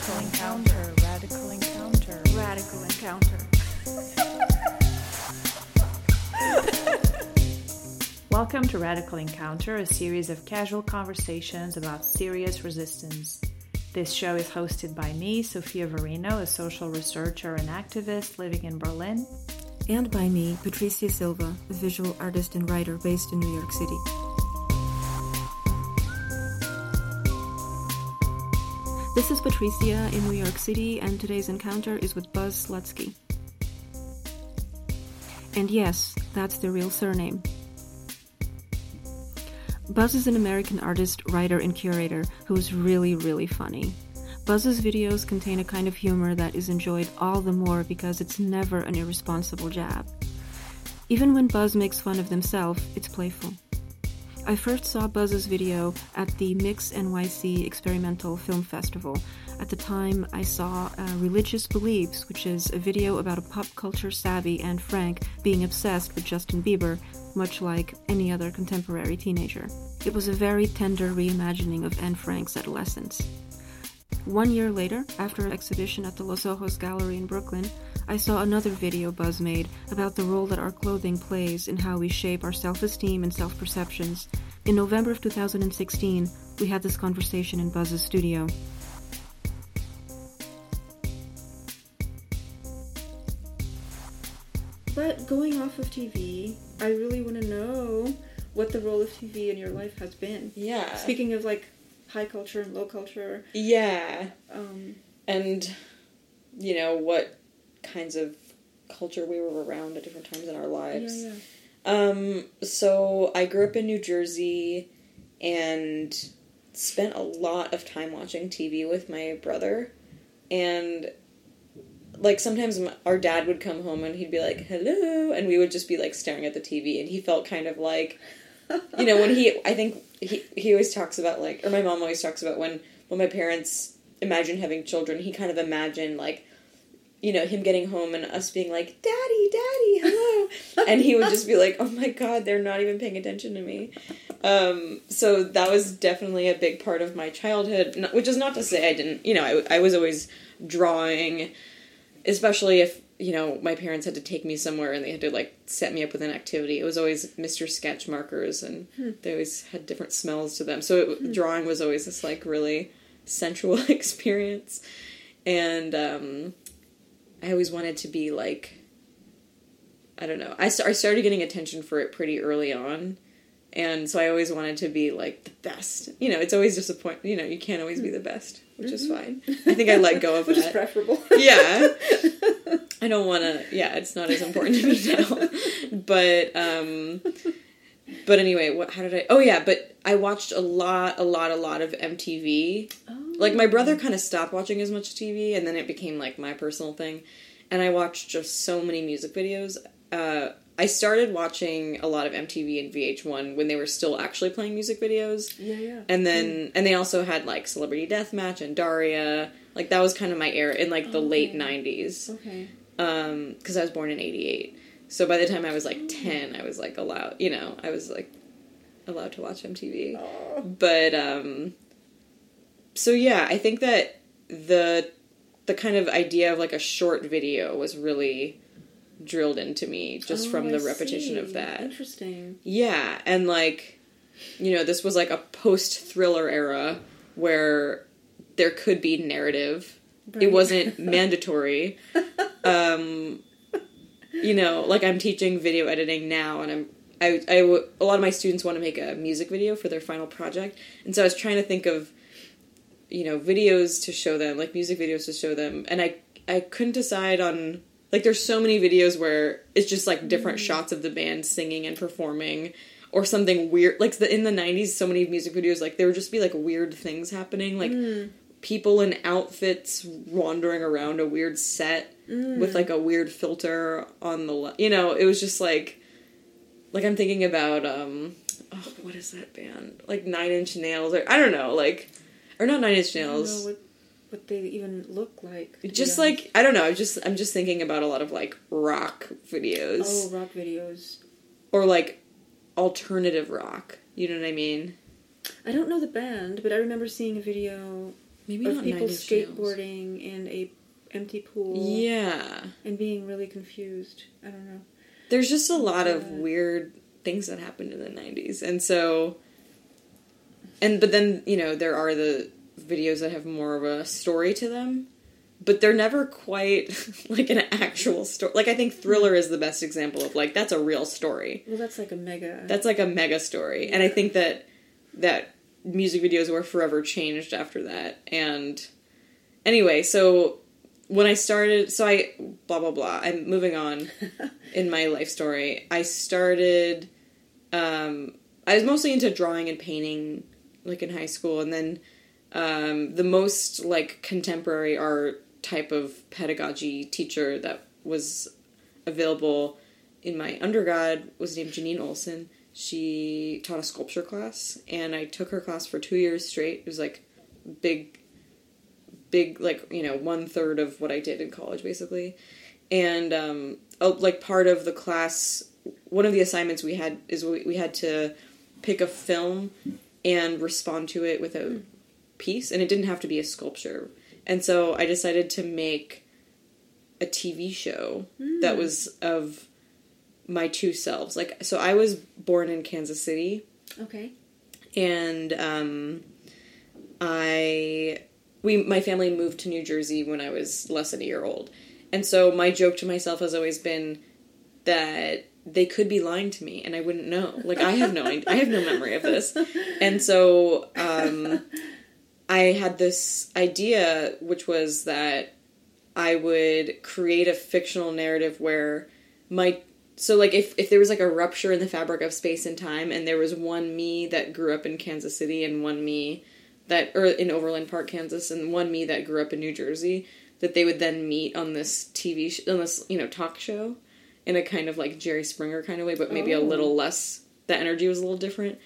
Radical encounter, radical encounter, radical encounter. Welcome to Radical Encounter, a series of casual conversations about serious resistance. This show is hosted by me, Sophia Verino, a social researcher and activist living in Berlin. And by me, Patricia Silva, a visual artist and writer based in New York City. This is Patricia in New York City, and today's encounter is with Buzz Slutsky. And yes, that's the real surname. Buzz is an American artist, writer, and curator who is really, really funny. Buzz's videos contain a kind of humor that is enjoyed all the more because it's never an irresponsible jab. Even when Buzz makes fun of himself, it's playful. I first saw Buzz's video at the Mix NYC Experimental Film Festival. At the time, I saw uh, Religious Beliefs, which is a video about a pop culture savvy and Frank being obsessed with Justin Bieber, much like any other contemporary teenager. It was a very tender reimagining of Anne Frank's adolescence. One year later, after an exhibition at the Los Ojos Gallery in Brooklyn, I saw another video Buzz made about the role that our clothing plays in how we shape our self esteem and self perceptions. In November of 2016, we had this conversation in Buzz's studio. But going off of TV, I really want to know what the role of TV in your life has been. Yeah. Speaking of like high culture and low culture. Yeah. Um, And, you know, what kinds of culture we were around at different times in our lives. yeah. Um, so I grew up in New Jersey and spent a lot of time watching TV with my brother. And like sometimes our dad would come home and he'd be like, "Hello," and we would just be like staring at the TV and he felt kind of like you know, when he I think he he always talks about like or my mom always talks about when when my parents imagine having children, he kind of imagined like you know, him getting home and us being like, Daddy, Daddy, hello. and he would just be like, Oh my god, they're not even paying attention to me. Um, so that was definitely a big part of my childhood, which is not to say I didn't, you know, I, I was always drawing, especially if, you know, my parents had to take me somewhere and they had to like set me up with an activity. It was always Mr. Sketch markers and hmm. they always had different smells to them. So it, hmm. drawing was always this like really sensual experience. And, um, I always wanted to be like I don't know. I, st- I started getting attention for it pretty early on. And so I always wanted to be like the best. You know, it's always disappointing. You know, you can't always be hmm. the best, which is fine. I think I let go of it. Which is preferable. yeah. I don't want to. Yeah, it's not as important to me now. But um but anyway, what how did I Oh yeah, but I watched a lot a lot a lot of MTV. Like my brother kind of stopped watching as much TV, and then it became like my personal thing. And I watched just so many music videos. Uh, I started watching a lot of MTV and VH1 when they were still actually playing music videos, Yeah, yeah. and then and they also had like Celebrity Deathmatch and Daria. Like that was kind of my era in like the late '90s, Okay. um, because I was born in '88. So by the time I was like 10, I was like allowed. You know, I was like allowed to watch MTV Oh. but um so yeah i think that the the kind of idea of like a short video was really drilled into me just Oh, from I the repetition see. of that Interesting. yeah and like you know this was like a post thriller era where there could be narrative it wasn't mandatory um you know like i'm teaching video editing now and i'm I, I w- a lot of my students want to make a music video for their final project and so i was trying to think of you know videos to show them like music videos to show them. And i i couldn't decide on like there's so many videos where it's just like different mm. shots of the band singing and performing or something weird. Like the in the 90s so many music videos like there would just be like weird things happening like mm. people in outfits wandering around a weird set mm. with like a weird filter on the le- you know it was just like like i'm thinking about um oh what is that band? Like nine inch nails or i don't know like or not nine inch I don't know nails what, what they even look like. just like i don't know i'm just i'm just thinking about a lot of like rock videos Oh, rock videos. or like alternative rock you know what i mean I don't know the band, but I remember seeing a video maybe of not people 90s channels. skateboarding in a empty pool Yeah. and being really confused. I don't know. There's just a lot of weird things that happened in the 90s. And so and but then, you know, there are the videos that have more of a story to them, but they're never quite like an actual story. Like I think Thriller is the best example of like that's a real story. Well, that's like a mega. That's like a mega story. And I think that that music videos were forever changed after that. And anyway, so when I started, so I blah blah blah. I'm moving on in my life story. I started. Um, I was mostly into drawing and painting, like in high school, and then um, the most like contemporary art type of pedagogy teacher that was available in my undergrad was named Janine Olson. She taught a sculpture class, and I took her class for two years straight. It was like big, big, like you know, one third of what I did in college, basically. And um, oh, like part of the class, one of the assignments we had is we, we had to pick a film and respond to it with a piece, and it didn't have to be a sculpture. And so I decided to make a TV show that was of my two selves. Like, so I was born in Kansas City, okay. and um, I we my family moved to New Jersey when I was less than a year old, and so my joke to myself has always been that they could be lying to me and I wouldn't know. Like I have no I have no memory of this, and so um, I had this idea, which was that I would create a fictional narrative where my so like if if there was like a rupture in the fabric of space and time and there was one me that grew up in Kansas City and one me that or in Overland Park Kansas and one me that grew up in New Jersey that they would then meet on this TV sh- on this you know talk show in a kind of like Jerry Springer kind of way but maybe a Oh. little less. The energy was a little different.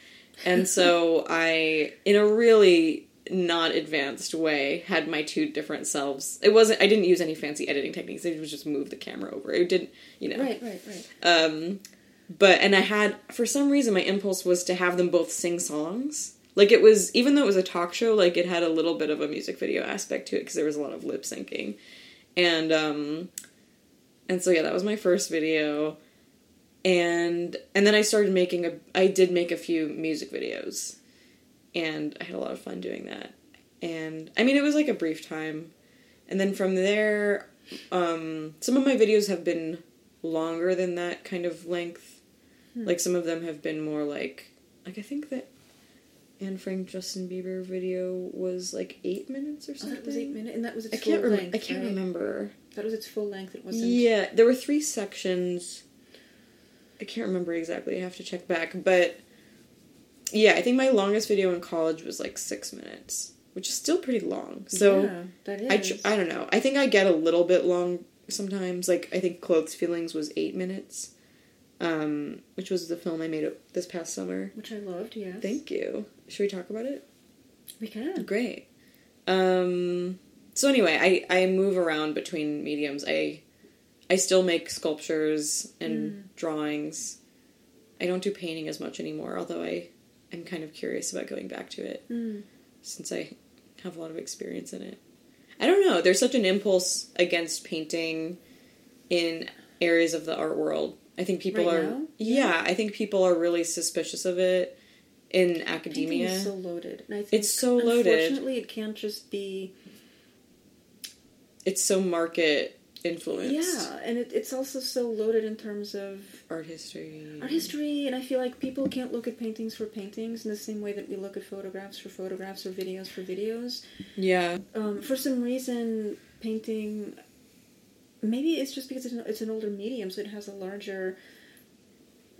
And so I in a really not advanced way had my two different selves. It wasn't i didn't use any fancy editing techniques. It was just move the camera over. It didn't you know. Right, right, right. um but and i had for some reason my impulse was to have them both sing songs. Like it was even though it was a talk show like it had a little bit of a music video aspect to it because there was a lot of lip syncing. And um and so yeah that was my first video and and then i started making a i did make a few music videos and i had a lot of fun doing that and i mean it was like a brief time and then from there um some of my videos have been longer than that kind of length like some of them have been more like like i think that Anne Frank Justin Bieber video was like eight minutes or Oh, something. that was eight minutes, and that was its I can't remember. length. I can't right? remember. That was its full length. It wasn't. Yeah, there were three sections. I can't remember exactly. I have to check back, but yeah, I think my longest video in college was like six minutes, which is still pretty long. So yeah, that is. I tr- I don't know. I think I get a little bit long sometimes. Like I think Clothes Feelings was eight minutes, um, which was the film I made this past summer. which I loved. Yes. Thank you. Should we talk about it? We can. Great. Um, so anyway, I, I move around between mediums. I I still make sculptures and drawings. I don't do painting as much anymore, although I am kind of curious about going back to it Mm. since I have a lot of experience in it. I don't know. There's such an impulse against painting in areas of the art world. I think people Right are now? yeah, I think people are really suspicious of it in academia. is so loaded, and I think It's so loaded. Unfortunately, it can't just be. It's so market influenced. Yeah, and it, it's also so loaded in terms of Art history. art history, and I feel like people can't look at paintings for paintings in the same way that we look at photographs for photographs or videos for videos. Yeah. Um, for some reason, painting. Maybe it's just because it's an, it's an older medium, so it has a larger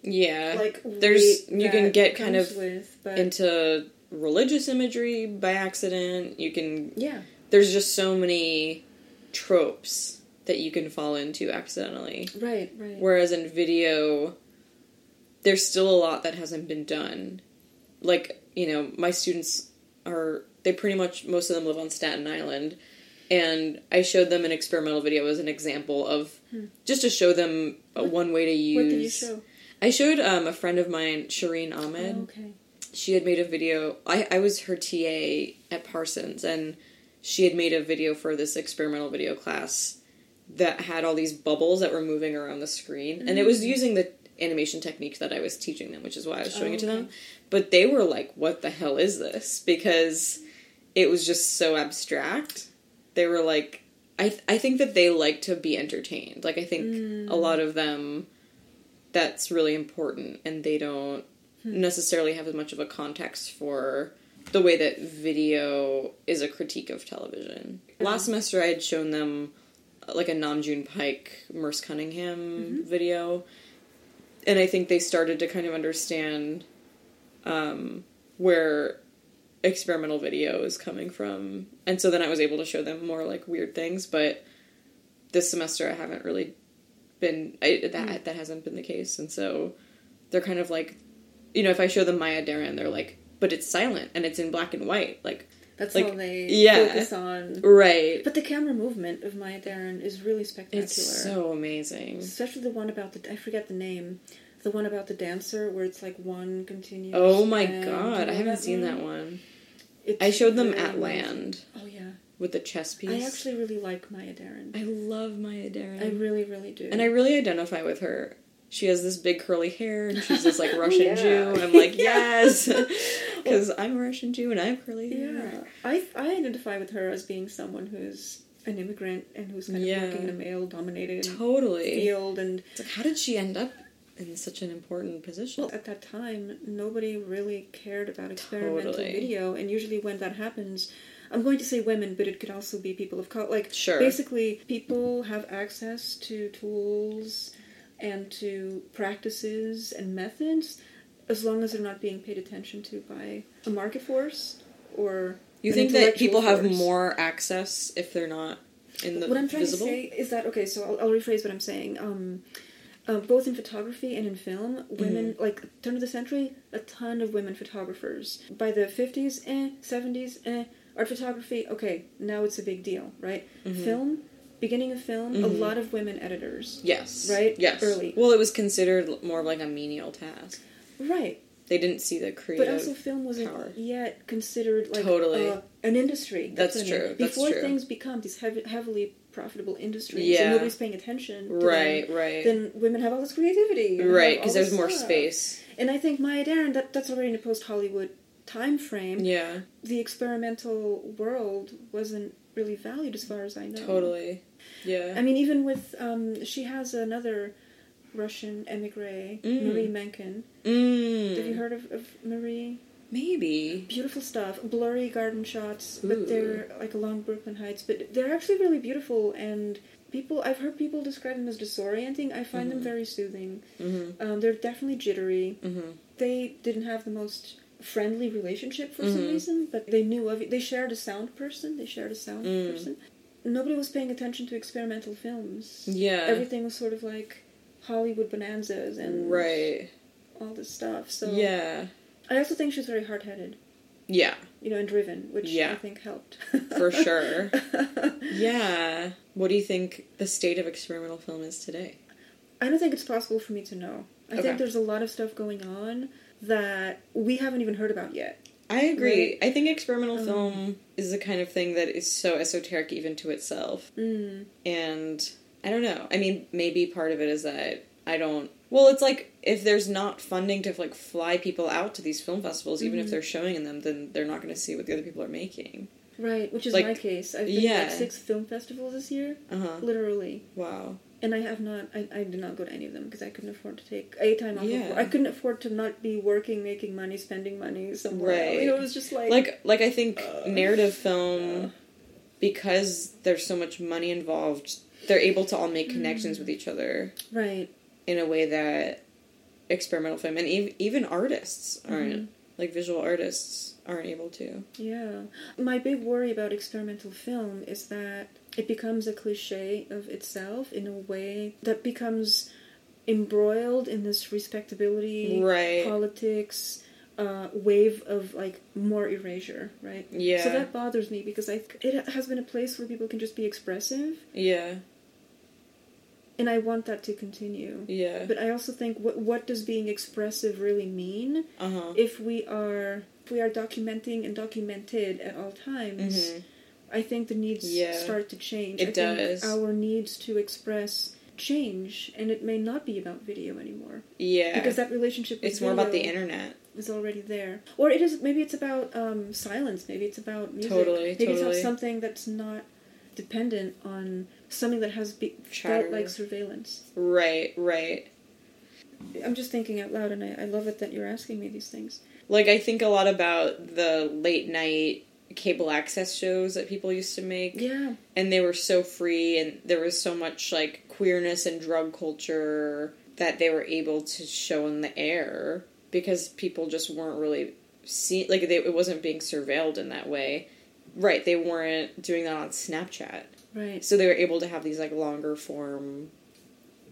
Yeah. like. There's- you can get kind of with, Into religious imagery by accident. You can yeah, there's just so many tropes that you can fall into accidentally. right, right. Whereas in video there's still a lot that hasn't been done. Like, you know, my students are they pretty much most of them live on Staten Island and I showed them an experimental video as an example of just to show them uh one way to use Hmm. what did you show? I showed um, a friend of mine, Shireen Ahmed. Oh, okay. She had made a video. I, I was her TA at Parsons, and she had made a video for this experimental video class that had all these bubbles that were moving around the screen, and it was using the animation technique that I was teaching them, which is why I was showing Oh, it to them. But they were like, "What the hell is this?" Because it was just so abstract. They were like, I th- I think that they like to be entertained. Like I think Mm. a lot of them, that's really important, and they don't Hmm. necessarily have as much of a context for the way that video is a critique of television. Last semester, I had shown them uh, like a Nam June Paik, Merce Cunningham Mm-hmm. video, and I think they started to kind of understand um, where experimental video is coming from, and so then I was able to show them more like weird things. But this semester, I haven't really been I, that that hasn't been the case, and so they're kind of like, you know, if I show them Maya Deren, they're like, but it's silent and it's in black and white, like That's Like, all they yeah. focus on. right. But the camera movement of Maya Deren is really spectacular. It's so amazing. Especially the one about the I forget the name. The one about the dancer where it's like one continuous. Oh my god, I haven't seen that one. It's I showed them at. Land Oh yeah. with the chess piece. I actually really like Maya Deren. I love Maya Deren. I really, really do. and I really identify with her. She has this big curly hair and she's this like Russian Yeah. Jew. I'm like, yes, because I'm a Russian Jew and I have curly hair. Yeah, I I identify with her as being someone who's an immigrant and who's kind Yeah. of working in a male-dominated Totally. field. And It's like, how did she end up in such an important position? well, at that time, nobody really cared about experimental Totally. video. And usually, when that happens, I'm going to say women, but it could also be people of color. Like, Sure. basically, people have access to tools and to practices and methods as long as they're not being paid attention to by a market force or You think that people have more access if they're not in the what I'm trying visible? to say is that okay. So I'll, I'll rephrase what I'm saying. Um, uh, both in photography and in film, women Mm-hmm. like turn of the century, a ton of women photographers. By the 50s, eh, 70s, eh, art photography. Okay, now it's a big deal, right? Mm-hmm. Film, beginning of film, a lot of women editors. Yes. Right? Yes. Early. Well, it was considered more of like a menial task. Right, They didn't see the creative. but also film wasn't power. yet considered like Totally. uh, an industry. That's mean. true, that's Before true. things become these heavy, heavily profitable industries, Yeah. and nobody's paying attention. To them, Right, right. then women have all this creativity. right, because there's more stuff. space. And I think Maya Deren, that, that's already in a post Hollywood time frame. Yeah, The experimental world wasn't really valued as far as I know. totally. Yeah. I mean, even with, um, she has another Russian emigre, Mm. Marie Menken. mm, Have you heard of, of Marie? Maybe. Beautiful stuff, blurry garden shots, Ooh. but they're like along Brooklyn Heights, but they're actually really beautiful and people I've heard people describe them as disorienting. I find them very soothing. Mm-hmm. Um, they're definitely jittery. Mm-hmm. They didn't have the most friendly relationship for some Mhm. reason, but they knew of it. They shared a sound person. They shared a sound Mm. person. Nobody was paying attention to experimental films. Yeah. Everything was sort of like Hollywood bonanzas and Right. all this stuff. So Yeah. I also think she's very hard-headed, Yeah. you know, and driven, which Yeah. I think helped For sure. Yeah. What do you think the state of experimental film is today? I don't think it's possible for me to know. I Okay. think there's a lot of stuff going on that we haven't even heard about yet. I agree. Right. I think experimental Um, film is the kind of thing that is so esoteric even to itself. Mm. And I don't know. I mean, maybe part of it is that I don't. Well, it's like if there's not funding to like fly people out to these film festivals, even Mm-hmm. if they're showing in them, then they're not going to see what the other people are making. Right, which is Like, my case. I've been to like six film festivals this year, Uh huh. literally. Wow. And I have not, I, I did not go to any of them because I couldn't afford to take a time off. Yeah. Of, I couldn't afford to not be working, making money, spending money somewhere. Right. You know, it was just like. Like, like I think Uh, narrative film, because there's so much money involved, they're able to all make connections with each other Right. in a way that experimental film and ev- even artists aren't like visual artists aren't able to. Yeah. My big worry about experimental film is that it becomes a cliche of itself in a way that becomes embroiled in this respectability, Right. politics, uh, wave of like more erasure, right? Yeah. So that bothers me because I it has been a place where people can just be expressive, Yeah. and I want that to continue. Yeah. But I also think what what does being expressive really mean? Uh huh. if we are we are documenting and documented at all times Mhm. I think the needs Yeah. start to change. It I think does. Our needs to express change, and it may not be about video anymore Yeah. because that relationship. It's more about the internet. Is already there, or it is. Maybe it's about um, silence. Maybe it's about music. Totally, Maybe it's totally. about something that's not dependent on something that has be- felt like surveillance. Right, right. I'm just thinking out loud, and I, I love it that you're asking me these things. Like I think a lot about the late night cable access shows that people used to make. Yeah, and they were so free and there was so much like queerness and drug culture that they were able to show in the air because people just weren't really see like they, it wasn't being surveilled in that way right they weren't doing that on snapchat right. so they were able to have these like longer form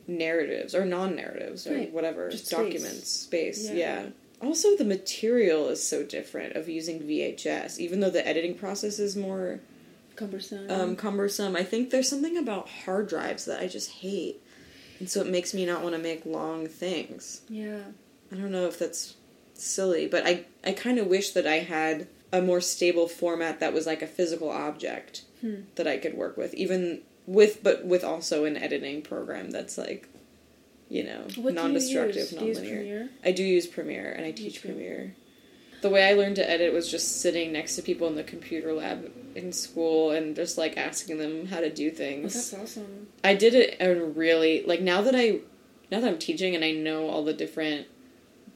narratives or non-narratives or Right. whatever Just space. documents space Yeah. yeah. Also the material is so different of using vhs even though the editing process is more Cumbersome. um, cumbersome. I think there's something about hard drives that I just hate, and so it makes me not want to make long things. yeah. I don't know if that's silly, but I I kind of wish that I had a more stable format that was like a physical object Hmm. that I could work with, even with but with also an editing program that's like, you know, What non-destructive, do you use? Do you use non-linear. Premiere? I do use Premiere and I teach. Premiere. The way I learned to edit was just sitting next to people in the computer lab in school and just like asking them how to do Oh, things. that's awesome. I did it and really like now that I now that I'm teaching and I know all the different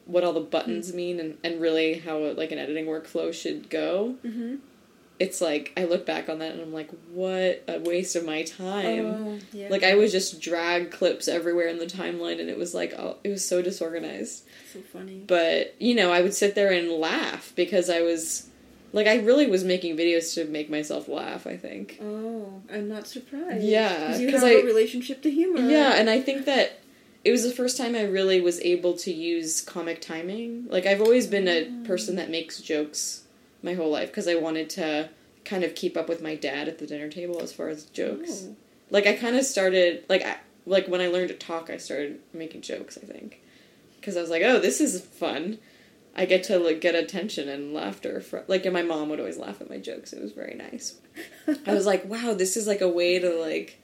what all the buttons Hmm. mean and, and really how like an editing workflow should go. Mm-hmm. It's like I look back on that and I'm like, what a waste of my time. Oh, yeah. Like I would just drag clips everywhere in the timeline and it was like oh, it was so disorganized so funny. but you know i would sit there and laugh because i was like i really was making videos to make myself laugh i think Oh, I'm not surprised. Yeah, 'Cause you 'cause have I- a relationship to humor. yeah and i think that it was the first time i really was able to use comic timing like i've always been a mm. person that makes jokes my whole life because i wanted to kind of keep up with my dad at the dinner table as far as jokes. Oh. like i kind of started like I, like when i learned to talk i started making jokes i think. Because i was like oh this is fun. I get to like get attention and laughter from like and my mom would always laugh at my jokes it was very nice. I was like wow this is like a way to like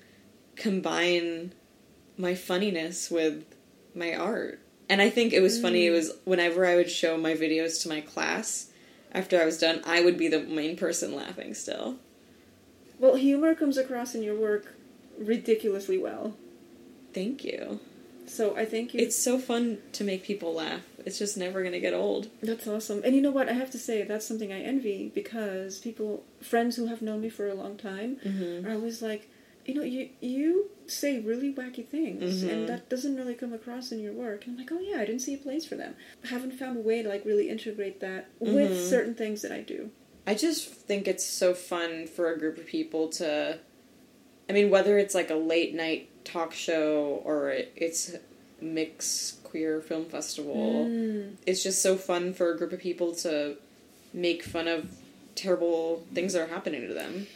combine my funniness with my art. And i think it was funny it mm. was whenever i would show my videos to my class after i was done i would be the main person laughing still Well, humor comes across in your work ridiculously well. thank you So I think you. It's so fun to make people laugh. It's just never going to get old. That's awesome. And you know what? I have to say, that's something I envy because people, friends who have known me for a long time, Mm-hmm. are always like, you know, you you say really wacky things, Mhm. and that doesn't really come across in your work. And I'm like, oh yeah, I didn't see a place for them. I haven't found a way to like really integrate that with Mhm. certain things that I do. I just think it's so fun for a group of people to. I mean, whether it's like a late night talk show or it's mix queer film festival, Mm. it's just so fun for a group of people to make fun of terrible things that are happening to them.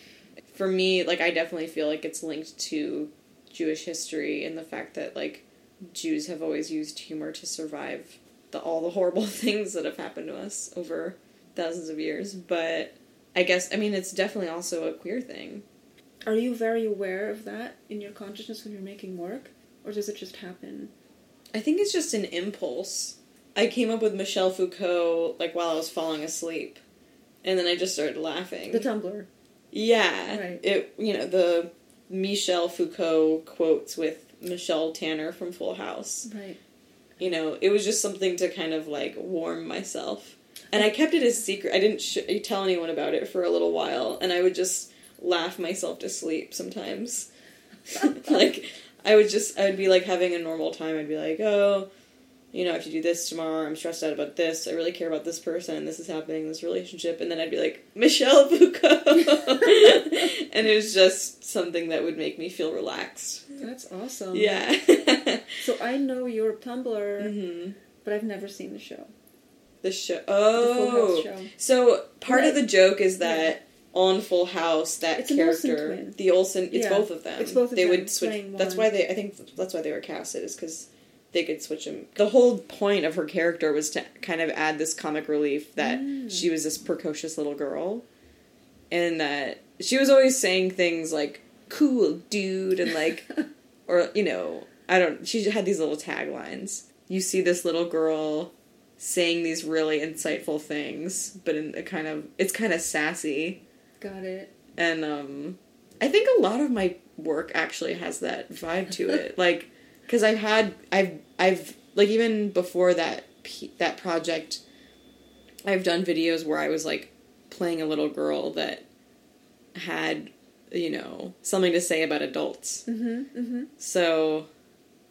For me, like I definitely feel like it's linked to Jewish history and the fact that like Jews have always used humor to survive the all the horrible things that have happened to us over thousands of years. But I guess I mean it's definitely also a queer thing. Are you very aware of that in your consciousness when you're making work, or does it just happen? I think it's just an impulse. I came up with Michel Foucault like while I was falling asleep. And then I just started laughing. The Tumblr. Yeah. Right. It you know, the Michel Foucault quotes with Michelle Tanner from Full House. Right. You know, it was just something to kind of like warm myself. And I kept it a secret. I didn't sh- tell anyone about it for a little while, and I would just laugh myself to sleep sometimes. like I would just I would be like having a normal time. I'd be like, "Oh, you know, I have to do this tomorrow. I'm stressed out about this. I really care about this person. This is happening this relationship." And then I'd be like, "Michelle Foucault." and it was just something that would make me feel relaxed. That's awesome. Yeah. So I know your Tumblr, hmm but I've never seen the show. The show. The Oh. Full House show. So part of the joke is that on Full House, that It's character, the Olsen, it's Yeah. both of them. It's both of they them would switch. That's one. why they. I think that's why they were casted is because they could switch him. The whole point of her character was to kind of add this comic relief that Mm. she was this precocious little girl, and that she was always saying things like "cool dude" and like, or you know, I don't. She had these little taglines. You see this little girl saying these really insightful things, but in a kind of it's kind of sassy, Got it. and um, I think a lot of my work actually has that vibe to it. like, because I've had I've I've like even before that that project, I've done videos where I was like playing a little girl that had you know something to say about adults. Mm-hmm. Mm-hmm. So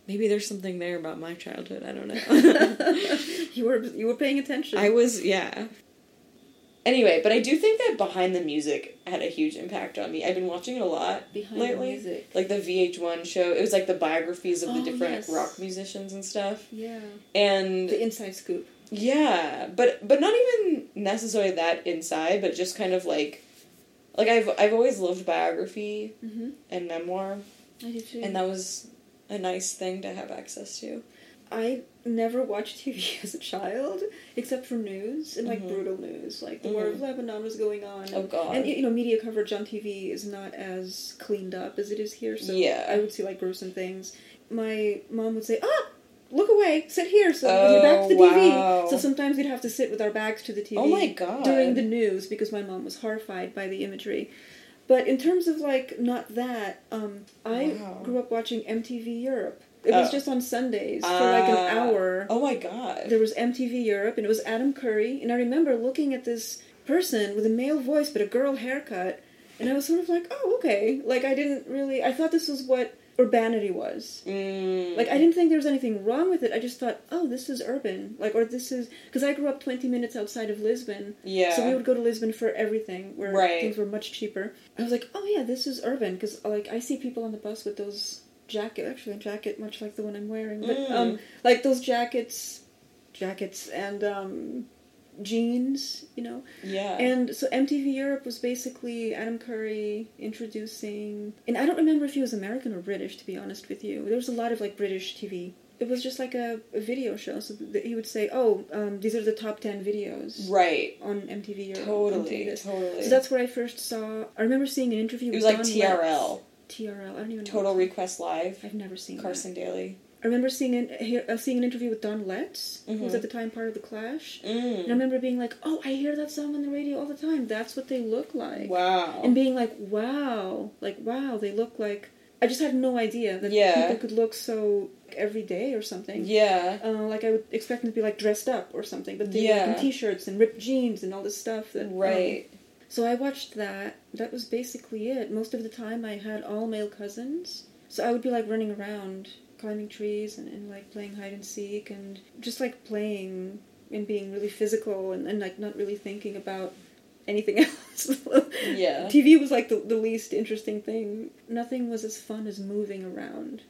maybe there's something there about my childhood. I don't know. you were you were paying attention. I was, yeah. Anyway, but I do think that behind the music had a huge impact on me. I've been watching it a lot behind lately. the music. Like the VH1 show. It was like the biographies of the Oh, different yes. rock musicians and stuff. Yeah. And The inside scoop. yeah, but but not even necessarily that inside, but just kind of like like I've I've always loved biography Mm-hmm. and memoir, I do too. and that was a nice thing to have access to. I never watched TV as a child, except for news and like Mhm. brutal news, like the War of Mhm. Lebanon was going on. Oh god. And you know, media coverage on TV is not as cleaned up as it is here. So Yeah. I would see like gruesome things. My mom would say, "Ah, look away, sit here." So when you're back to the Oh, TV. So sometimes we'd have to sit with our backs to the TV. Oh my God. During the news because my mom was horrified by the imagery. But in terms of like not that, um, I Wow. grew up watching MTV Europe. It was Oh. just on Sundays for like an Ah. hour Oh my god. there was MTV Europe, and it was Adam Curry. And I remember looking at this person with a male voice but a girl haircut, and I was sort of like, oh, okay. Like, I didn't really. I thought this was what urbanity was. Mm. Like, I didn't think there was anything wrong with it. I just thought, oh, this is urban. Like, or this is. Because I grew up 20 minutes outside of Lisbon. Yeah. So we would go to Lisbon for everything, where Right. things were much cheaper. I was like, oh yeah, this is urban because like I see people on the bus with those jacket, actually a jacket much like the one I'm wearing, but Mm. um, like those jackets, jackets and um, jeans, you know. yeah. And so MTV Europe was basically Adam Curry introducing, and I don't remember if he was American or British, to be honest with you. There was a lot of like British TV. It was just like a, a video show, so he would say, "Oh, um, these are the top ten videos right. on MTV Europe." Totally. Totally. So that's where I first saw. I remember seeing an interview. it was with like Don TRL. Letts. TRL. I don't even. Total what- Request Live. I've never seen Carson Daly. I remember seeing an uh, seeing an interview with Don Letts, who was Mhm. at the time part of the Clash. And I Mm. remember being like, "Oh, I hear that song on the radio all the time. That's what they look like." Wow. And being like, "Wow, like wow, they look like." I just had no idea that Yeah. people could look so every day or something. yeah. Uh, like I would expect them to be like dressed up or something, but they were Yeah. like in t-shirts and ripped jeans and all this stuff. That um, Right. So I watched that. That was basically it. Most of the time, I had all male cousins, so I would be like running around, climbing trees, and, and like playing hide and seek, and just like playing and being really physical, and, and like not really thinking about anything else. Yeah. TV was like the, the least interesting thing. Nothing was as fun as moving around.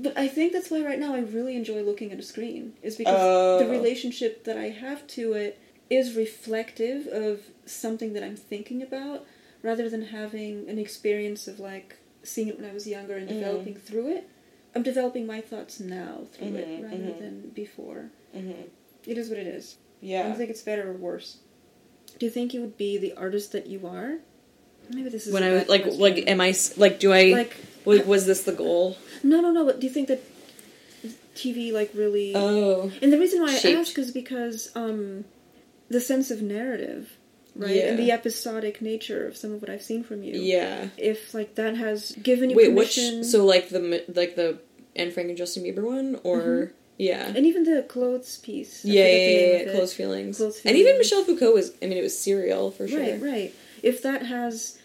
But I think that's why right now I really enjoy looking at a screen, is because Oh. the relationship that I have to it is reflective of something that I'm thinking about, rather than having an experience of like seeing it when I was younger and Mhm. developing through it. I'm developing my thoughts now through Mhm, it rather mhm. than before. hmm It is what it is. Yeah. I don't think it's better or worse. Do you think you would be the artist that you are? Maybe this is when I was like, question. like, am I like, do I? like was, was this the goal? no no no but do you think that TV like really Oh. and the reason why I Shaped. ask is because um the sense of narrative right Yeah. and the episodic nature of some of what I've seen from you Yeah. if like that has given you Wait, which? permission So like the like the Anne Frank and Justin Bieber one, or mm-hmm. yeah. and even the clothes piece I Yeah, yeah, yeah, yeah. it. Clothes feelings. And even Michelle Foucault was. I mean, it was serial for sure. Right, right. If that has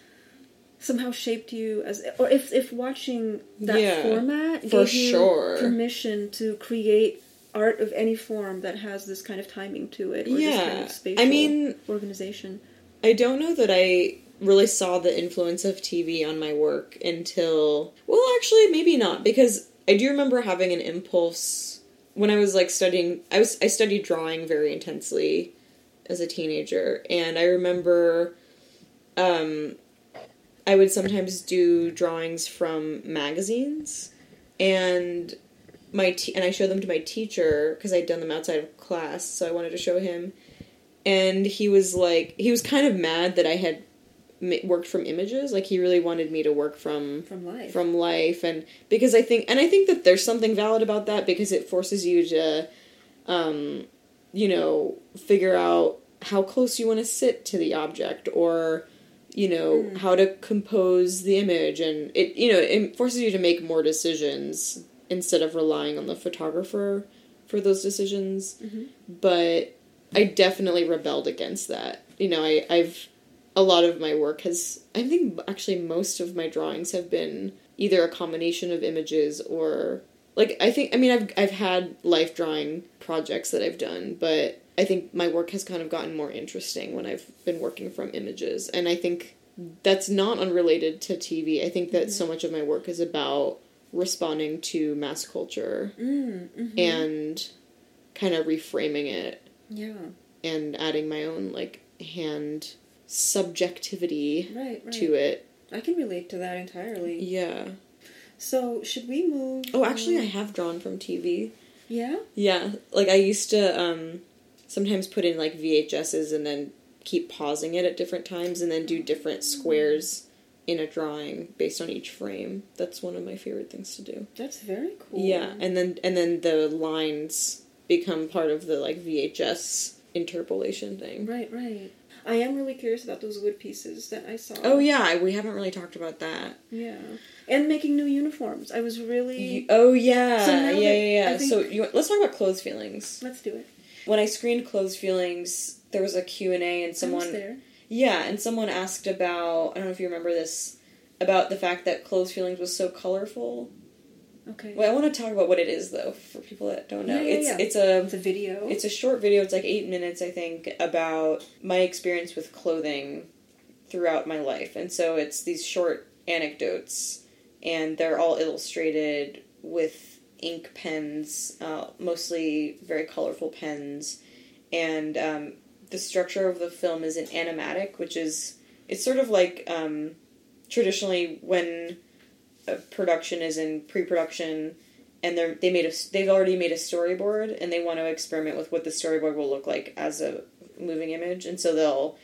somehow shaped you as, or if if watching that Yeah, format for gave you sure. permission to create art of any form that has this kind of timing to it, or this kind Yeah, of spatial I mean, organization. I don't know that I really saw the influence of TV on my work until. Well, actually, maybe not because I do remember having an impulse when I was like studying. I was I studied drawing very intensely as a teenager, and I remember. Um, I would sometimes do drawings from magazines, and my te- and I showed them to my teacher because I'd done them outside of class, so I wanted to show him. And he was like, he was kind of mad that I had worked from images. Like he really wanted me to work from From life. from life and because I think and I think that there's something valid about that because it forces you to um you know figure out how close you want to sit to the object or you know how to compose the image and it you know it forces you to make more decisions instead of relying on the photographer for those decisions. Mm-hmm. But I definitely rebelled against that. You know I I've a lot of my work has i think actually most of my drawings have been either a combination of images or like i think i mean i've i've had life drawing projects that i've done but i think my work has kind of gotten more interesting when i've been working from images. And i think that's not unrelated to tv i think that mm-hmm. so much of my work is about responding to mass culture Mm, mhm. and kind of reframing it yeah. and adding my own like hand subjectivity Right, right. to it. I can relate to that entirely. Yeah. So, should we move? Oh, actually, I have drawn from TV. Yeah? Yeah, like I used to um, sometimes put in like VHSs and then keep pausing it at different times and then do different squares in a drawing based on each frame. That's one of my favorite things to do. That's very cool. Yeah, and then and then the lines become part of the like VHS interpolation thing. Right, right. I am really curious about those wood pieces that I saw. Oh yeah, we haven't really talked about that. Yeah. And making new uniforms. I was really. You- oh yeah, So yeah, yeah, yeah. Think- So you, let's talk about clothes feelings. Let's do it. When I screened clothes feelings, there was a Q and A, and someone. Yeah, and someone asked about I don't know if you remember this about the fact that clothes feelings was so colorful. Okay. Well, I want to talk about what it is though for people that don't know. Yeah, yeah, it's yeah. it's a It's a video. it's a short video. It's like eight minutes, I think, about my experience with clothing throughout my life. And so it's these short anecdotes, and they're all illustrated with ink pens, uh, mostly very colorful pens. And um, the structure of the film is an animatic, which is it's sort of like um, traditionally when a production is in pre-production and they're they made a they've already made a storyboard and they want to experiment with what the storyboard will look like as a moving image. And so they'll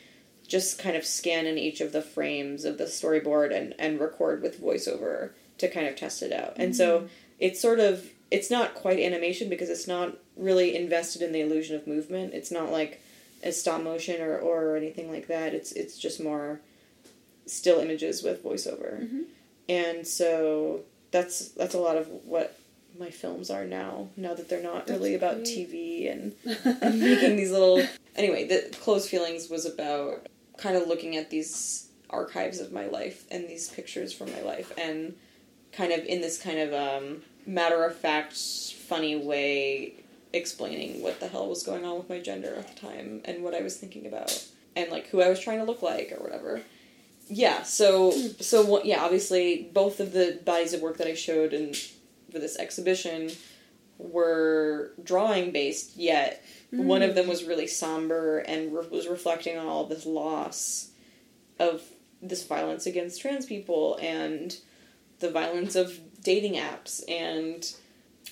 just kind of scan in each of the frames of the storyboard and and record with voiceover to kind of test it out. And so it's sort of it's not quite animation because it's not really invested in the illusion of movement. It's not like a stop motion or or anything like that. It's it's just more still images with voiceover. Mhm. and so that's that's a lot of what my films are now now that they're not That's really about tv and, and making these little anyway the clothes feelings was about kind of looking at these archives of my life and these pictures from my life and kind of in this kind of um, matter of fact funny way explaining what the hell was going on with my gender at the time and what i was thinking about and like who i was trying to look like or whatever. Yeah so so yeah obviously both of the bodies of work that i showed in for this exhibition were drawing based yet one of them was really somber and re- was reflecting on all this loss of this violence against trans people and the violence of dating apps and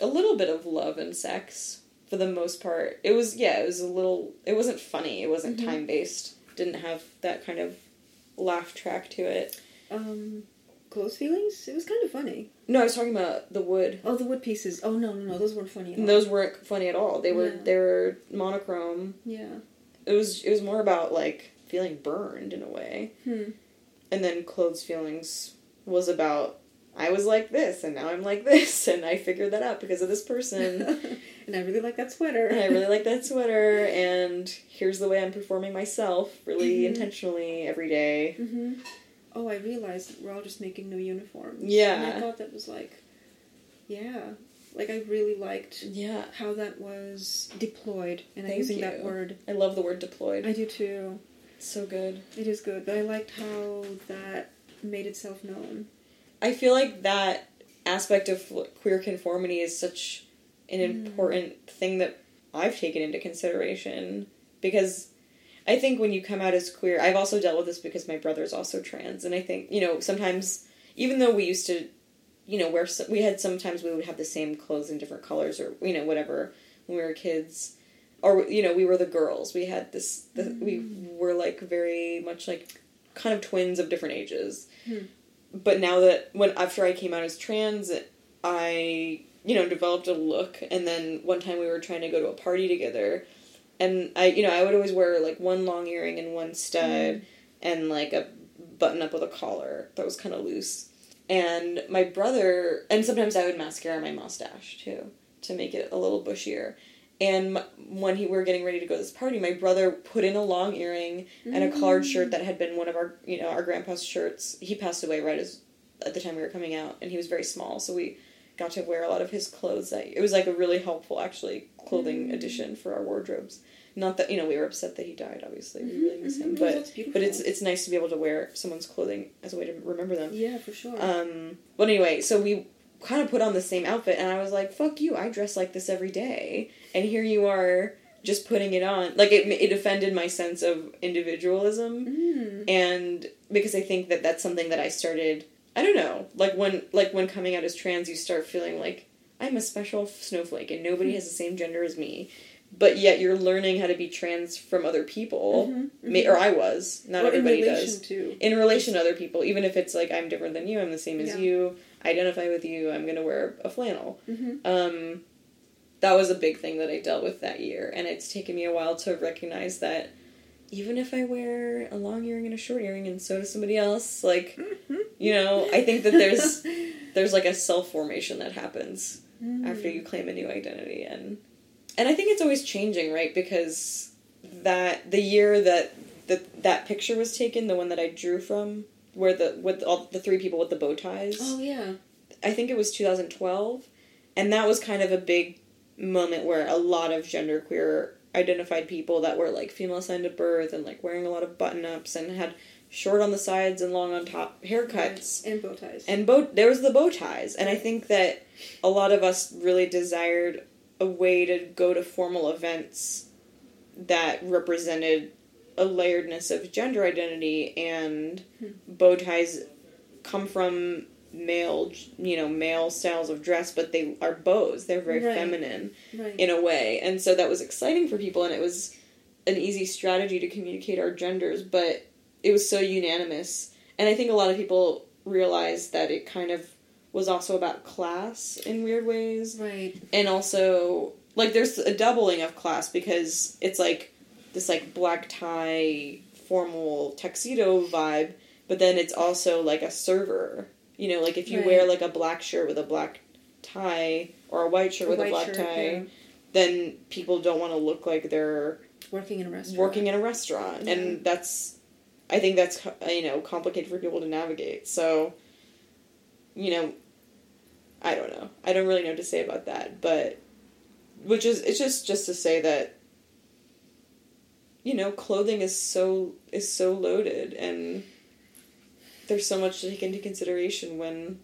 a little bit of love and sex for the most part it was yeah it was a little it wasn't funny it wasn't Mhm. time based didn't have that kind of laugh track to it um, clothes feelings. It was kind of funny. no i was talking about the wood Oh, the wood pieces. Oh no, no, no, those weren't funny. At all. those weren't funny at all they were they were monochrome Yeah. it was it was more about like feeling burned in a way Hmm. and then clothes feelings was about i was like this and now i'm like this and i figured that out because of this person and I really like that sweater. and i really like that sweater and here's the way i'm performing myself really Mhm. intentionally every day hmm Oh, I realized we're all just making new uniforms. Yeah. And I thought that was like, yeah, like I really liked yeah how that was deployed, and I'm using that word. i love the word deployed I do too. so good It is good, but I liked how that made itself known. i feel like that aspect of queer conformity is such an Mm. important thing that i've taken into consideration because I think when you come out as queer, I've also dealt with this because my brother's also trans, and I think you know sometimes even though we used to, you know, wear we had sometimes we would have the same clothes in different colors or you know whatever when we were kids, or you know we were the girls. We had this the, we were like very much like kind of twins of different ages. Hmm. But now that when after I came out as trans, I you know developed a look, and then one time we were trying to go to a party together, and I you know I would always wear like one long earring and one stud, mm. and like a button up with a collar that was kind of loose. And my brother, and sometimes I would mascara my mustache too to make it a little bushier. And when he we were getting ready to go to this party, my brother put in a long earring and a collared shirt mm. that had been one of our you know our grandpa's shirts. He passed away right as at the time we were coming out, and he was very small, so we got to wear a lot of his clothes. That it was like a really helpful actually clothing addition for our wardrobes. Not that you know we were upset that he died. Obviously, we really miss him, mhm. but beautiful. but it's it's nice to be able to wear someone's clothing as a way to remember them. Yeah, for sure. Um, but anyway, so we kind of put on the same outfit, and I was like, "Fuck you! I dress like this every day," and here you are just putting it on. Like it, it offended my sense of individualism, Mm. and because I think that that's something that I started. I don't know, like when like when coming out as trans, you start feeling like I'm a special snowflake, and nobody has the same gender as me. But yet you're learning how to be trans from other people, Mhm, Ma- mhm. or I was. Not in everybody relation does to. in relation to other people, even if it's like I'm different than you, I'm the same as Yeah. you, I identify with you, I'm gonna wear a flannel. Mhm. Um, that was a big thing that I dealt with that year, and it's taken me a while to recognize that even if I wear a long earring and a short earring, and so does somebody else, like you know, I think that there's there's like a self formation that happens Mm. after you claim a new identity, and and I think it's always changing, right? Because that the year that that that picture was taken, the one that I drew from, where the with all the three people with the bow ties. Oh yeah. I think it was 2012, and that was kind of a big moment where a lot of genderqueer identified people that were like female assigned at birth and like wearing a lot of button ups and had short on the sides and long on top haircuts. And bow ties. and bow there was the bow ties. And i think that a lot of us really desired a way to go to formal events that represented a layeredness of gender identity and hmm. bow ties come from male you know male styles of dress but they are bows they're very Right. feminine right. in a way and so that was exciting for people and it was an easy strategy to communicate our genders but it was so unanimous and i think a lot of people realized that it kind of was also about class in weird ways right. and also like there's a doubling of class because it's like this like black tie formal tuxedo vibe but then it's also like a server you know like if you Right. wear like a black shirt with a black tie or a white shirt with a black shirt, tie yeah. then people don't want to look like they're Working in a restaurant. working in a restaurant Yeah. and that's i think that's you know complicated for people to navigate so you know i don't know i don't really know what to say about that but which is it's just just to say that you know clothing is so is so loaded and there's so much to take into consideration when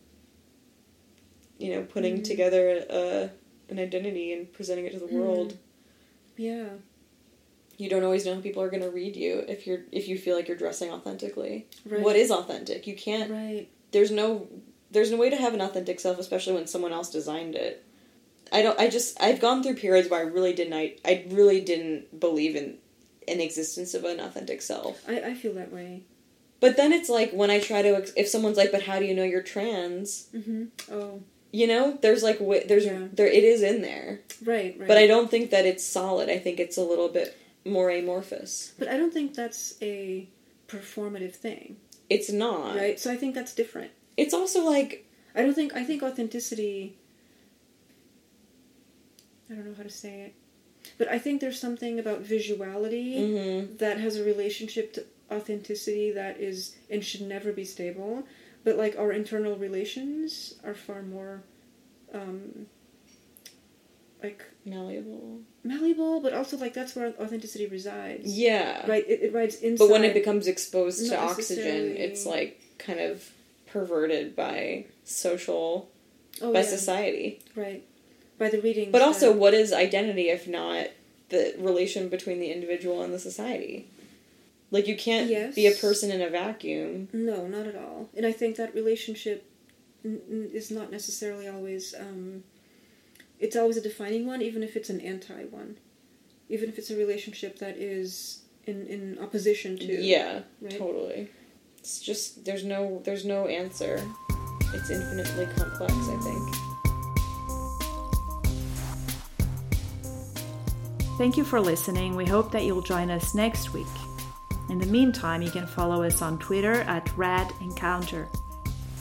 you know putting Mhm. together a, an identity and presenting it to the world Yeah. you don't always know how people are going to read you if you're if you feel like you're dressing authentically. Right. What is authentic? You can't. Right. There's no there's no way to have an authentic self, especially when someone else designed it. I don't. I just I've gone through periods where I really didn't. I, I really didn't believe in an existence of an authentic self. I, I feel that way. But then it's like when I try to ex- if someone's like, but how do you know you're trans? Mm-hmm. Oh. You know, there's like there's Yeah. there it is in there, Right. Right. but I don't think that it's solid. I think it's a little bit more amorphous. But I don't think that's a performative thing, It's not. right? So I think that's different. It's also like I don't think I think authenticity. I don't know how to say it, but I think there's something about visuality mhm. that has a relationship to authenticity that is and should never be stable. But like our internal relations are far more, um, like malleable. malleable, but also like that's where authenticity resides. Yeah. Right. It, it rides inside. But when it becomes exposed to oxygen, it's like kind of perverted by social oh, by yeah, society. right by the readings. But also what is identity if not the relation between the individual and the society? Like you can't Yes. be a person in a vacuum. No, not at all. And I think that relationship n- n- is not necessarily always. Um, it's always a defining one, even if it's an anti one. Even if it's a relationship that is in, in opposition to. Yeah, right? totally. It's just there's no there's no answer. It's infinitely complex, I think. Thank you for listening. We hope that you'll join us next week. In the meantime, you can follow us on Twitter at Rad Encounter.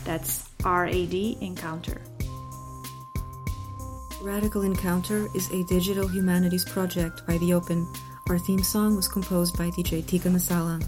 That's R A D Encounter. Radical Encounter is a digital humanities project by The Open. Our theme song was composed by DJ Tika Masala.